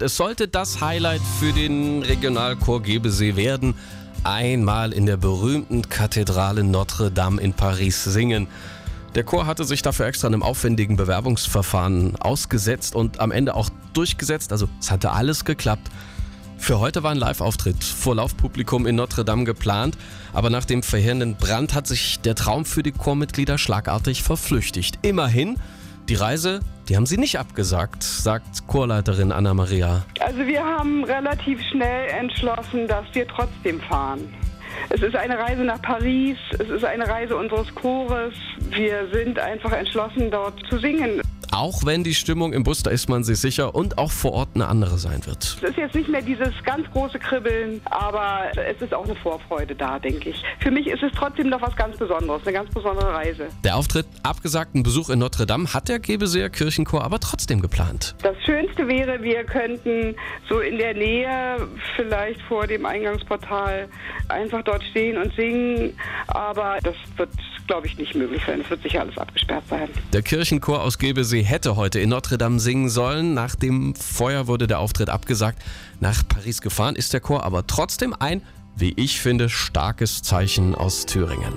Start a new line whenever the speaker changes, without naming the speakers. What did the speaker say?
Es sollte das Highlight für den Regionalchor Gebesee werden. Einmal in der berühmten Kathedrale Notre Dame in Paris singen. Der Chor hatte sich dafür extra einem aufwendigen Bewerbungsverfahren ausgesetzt und am Ende auch durchgesetzt. Also es hatte alles geklappt. Für heute war ein Live-Auftritt vor Laufpublikum in Notre Dame geplant, aber nach dem verheerenden Brand hat sich der Traum für die Chormitglieder schlagartig verflüchtigt. Immerhin die Reise, die haben Sie nicht abgesagt, sagt Chorleiterin Anna-Maria.
Also wir haben relativ schnell entschlossen, dass wir trotzdem fahren. Es ist eine Reise nach Paris, es ist eine Reise unseres Chores. Wir sind einfach entschlossen, dort zu singen.
Auch wenn die Stimmung im Bus, da ist man sich sicher, und auch vor Ort eine andere sein wird.
Es ist jetzt nicht mehr dieses ganz große Kribbeln, aber es ist auch eine Vorfreude da, denke ich. Für mich ist es trotzdem noch was ganz Besonderes, eine ganz besondere Reise.
Der Auftritt, abgesagten Besuch in Notre Dame, hat der Gebeseer Kirchenchor aber trotzdem geplant.
Das Schönste wäre, wir könnten so in der Nähe, vielleicht vor dem Eingangsportal, einfach dort stehen und singen, aber das wird, glaube ich, nicht möglich sein. Es wird sicher alles abgesperrt sein.
Der Kirchenchor aus Gebesee hätte heute in Notre Dame singen sollen. Nach dem Feuer wurde der Auftritt abgesagt. Nach Paris gefahren ist der Chor aber trotzdem ein, wie ich finde, starkes Zeichen aus Thüringen.